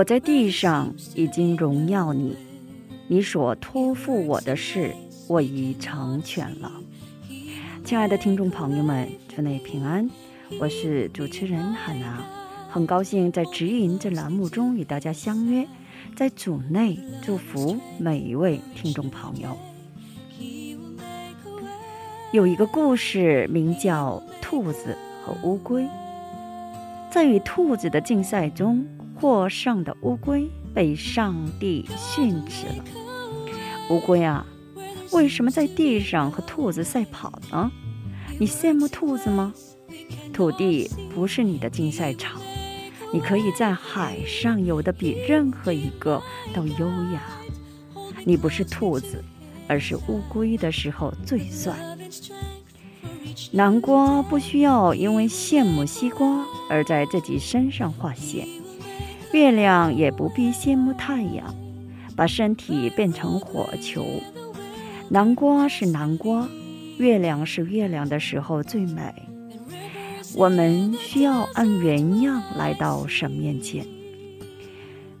我在地上已经荣耀你，你所托付我的事，我已成全了。亲爱的听众朋友们，祝你平安，我是主持人海娜，很高兴在指引这栏目中与大家相约，在主内祝福每一位听众朋友。有一个故事名叫《兔子和乌龟》。在与兔子的竞赛中，获胜的乌龟被上帝训斥了。乌龟啊，为什么在地上和兔子赛跑呢？你羡慕兔子吗？土地不是你的竞赛场，你可以在海上游得比任何一个都优雅。你不是兔子，而是乌龟的时候最帅。南瓜不需要因为羡慕西瓜而在自己身上画线，月亮也不必羡慕太阳，把身体变成火球。南瓜是南瓜，月亮是月亮的时候最美。我们需要按原样来到神面前。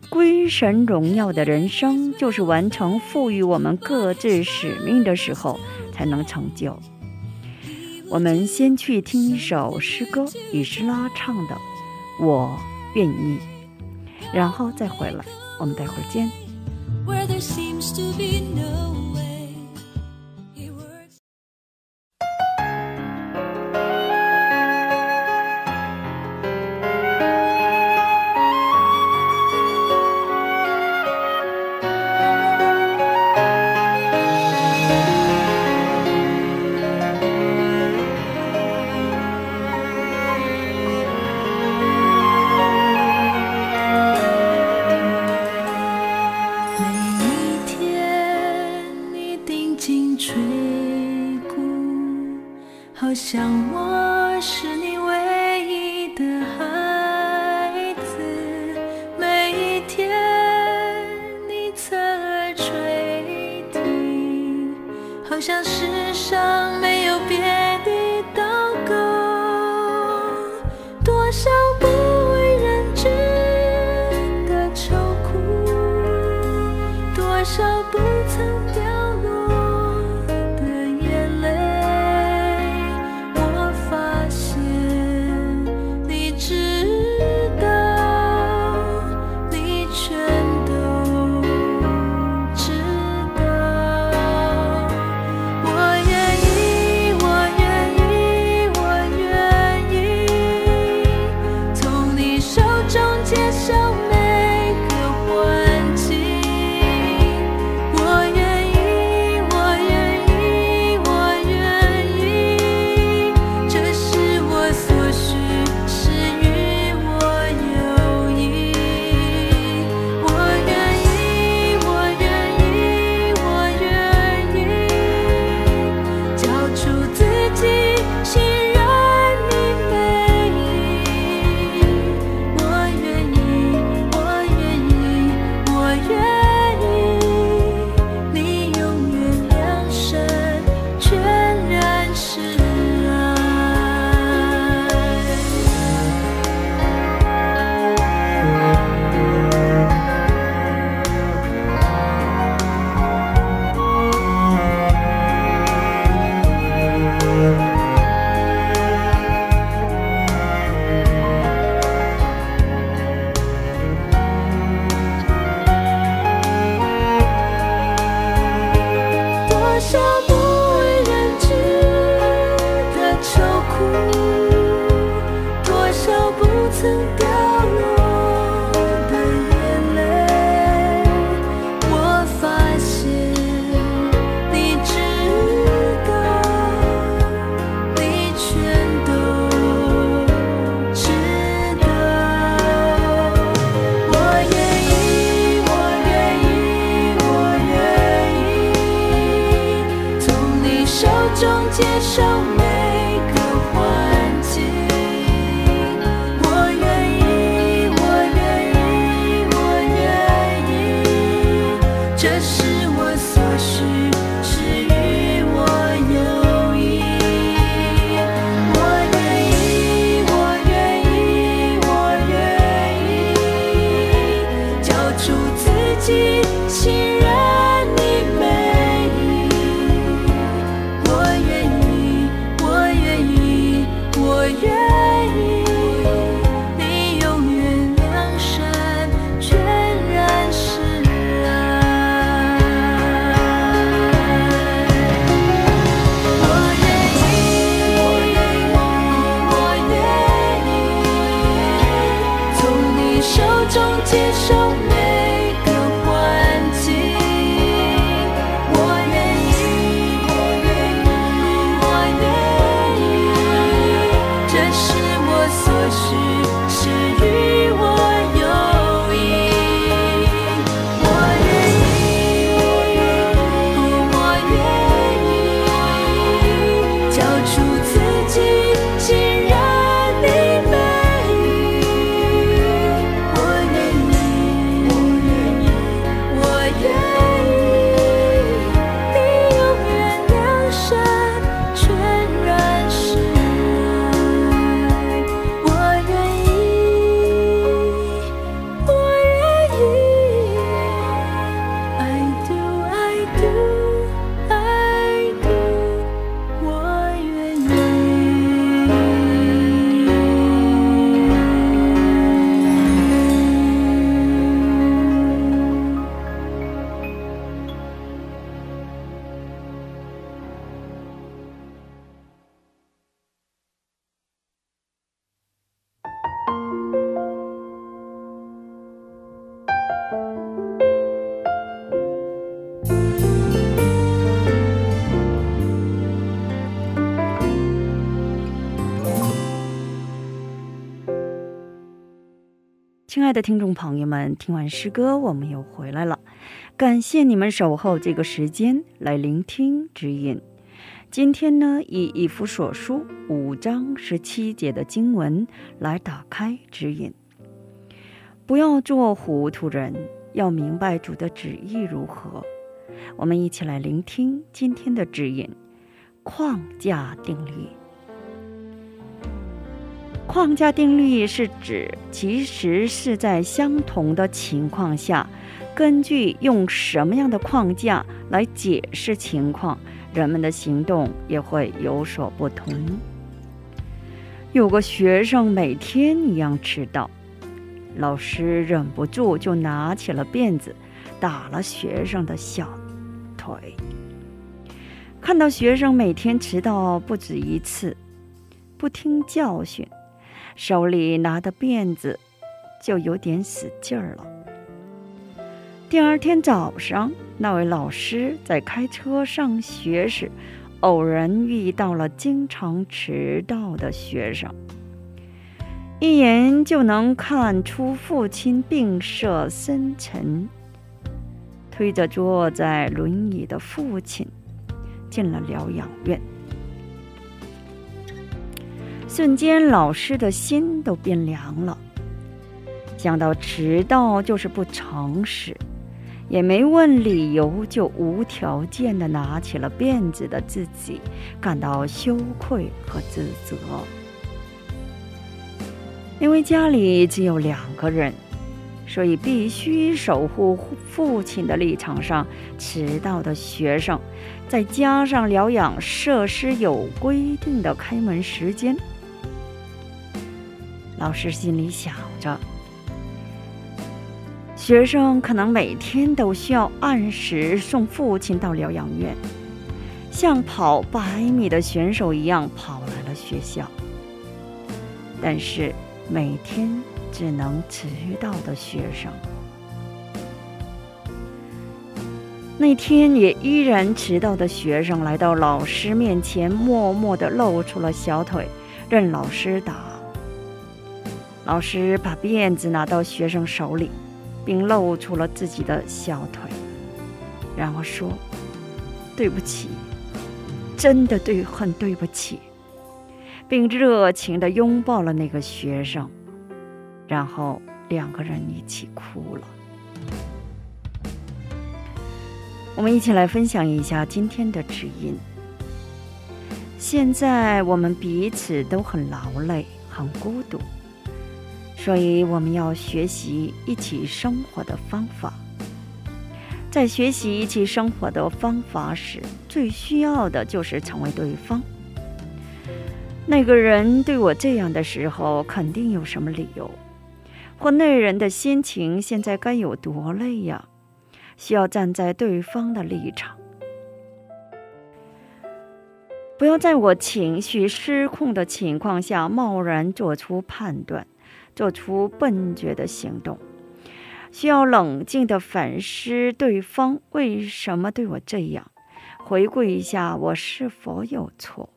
归神荣耀的人生，就是完成赋予我们各自使命的时候才能成就。我们先去听一首诗歌，以诗拉唱的《我愿意》，然后再回来。我们待会儿见。Where there seems to be no 像我 show me. 是亲爱的听众朋友们，听完诗歌，我们又回来了。感谢你们守候这个时间来聆听指引。今天呢，以以弗所书五章十七节的经文来打开指引。不要做糊涂人，要明白主的旨意如何。我们一起来聆听今天的指引：框架定律。框架定律是指，其实是在相同的情况下，根据用什么样的框架来解释情况，人们的行动也会有所不同。有个学生每天一样迟到，老师忍不住就拿起了鞭子，打了学生的小腿。看到学生每天迟到不止一次，不听教训。手里拿的鞭子就有点使劲儿了。第二天早上，那位老师在开车上学时，偶然遇到了经常迟到的学生，一眼就能看出父亲病色深沉，推着坐在轮椅的父亲进了疗养院。瞬间，老师的心都变凉了。想到迟到就是不诚实，也没问理由就无条件的拿起了辫子的自己，感到羞愧和自责。因为家里只有两个人，所以必须守护父亲的立场上，迟到的学生，再加上疗养设施有规定的开门时间。老师心里想着，学生可能每天都需要按时送父亲到疗养院，像跑百米的选手一样跑来了学校。但是每天只能迟到的学生，那天也依然迟到的学生来到老师面前，默默地露出了小腿，任老师打。老师把辫子拿到学生手里，并露出了自己的小腿，然后说：“对不起，真的对很对不起，并热情地拥抱了那个学生，然后两个人一起哭了。我们一起来分享一下今天的指引。现在我们彼此都很劳累、很孤独，所以我们要学习一起生活的方法。在学习一起生活的方法时，最需要的就是成为对方。那个人对我这样的时候，肯定有什么理由，或那人的心情现在该有多累呀？需要站在对方的立场，不要在我情绪失控的情况下贸然做出判断，做出笨拙的行动。需要冷静地反思对方为什么对我这样，回顾一下我是否有错。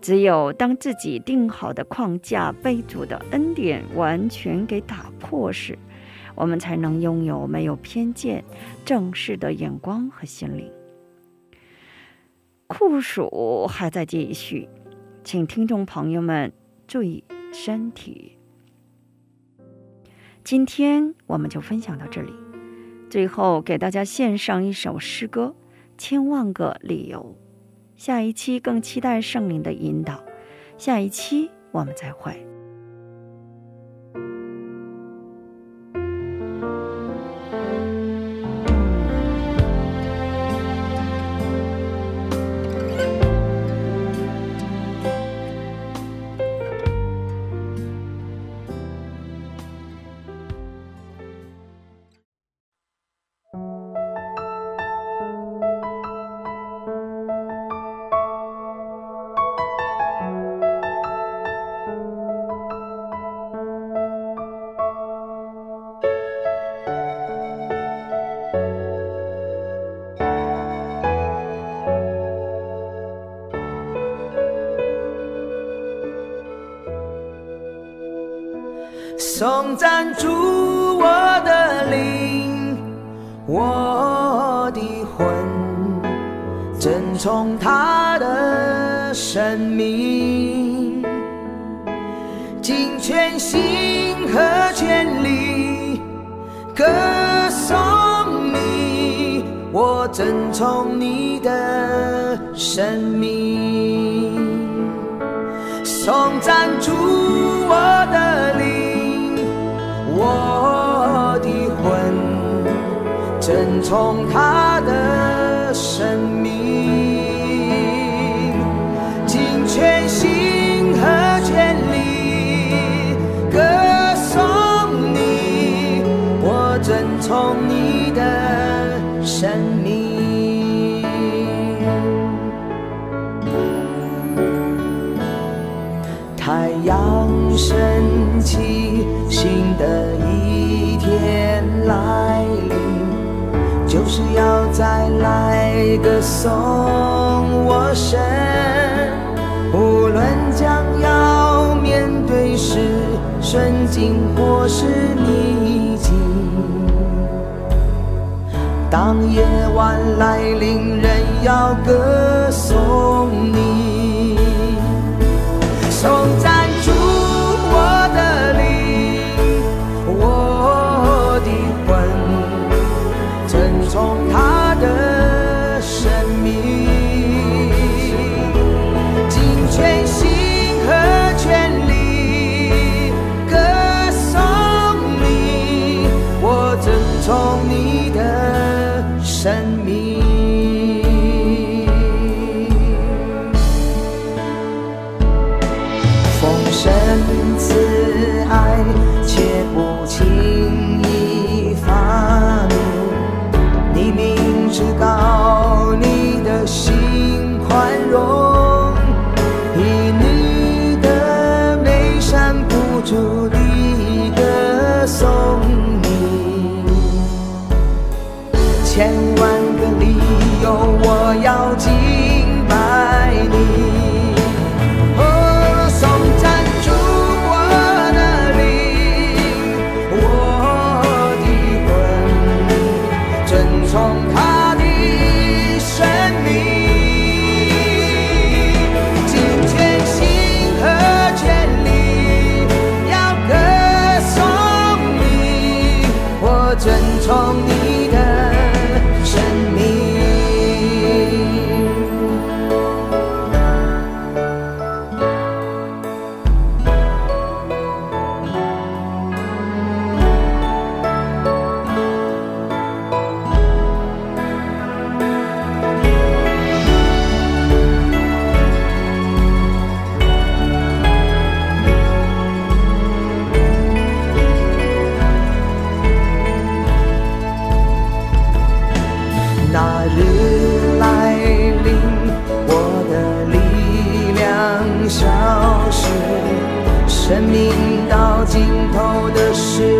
只有当自己定好的框架被主的恩典完全给打破时。我们才能拥有没有偏见、正视的眼光和心灵。酷暑还在继续，请听众朋友们注意身体。今天我们就分享到这里，最后给大家献上一首诗歌《千万个理由》。下一期更期待圣灵的引导，下一期我们再会。赞住我的灵，我的魂，珍崇他的生命，尽全心和全力歌颂你，我珍崇你的生命，颂赞主我的灵。我的魂，遵从他的生命，尽全心和全力歌颂你，我遵从阳升起。新的一天来临，就是要再来歌颂我神。无论将要面对是顺境或是逆境，当夜晚来临，仍要歌颂你。颂赞。遵从你的的时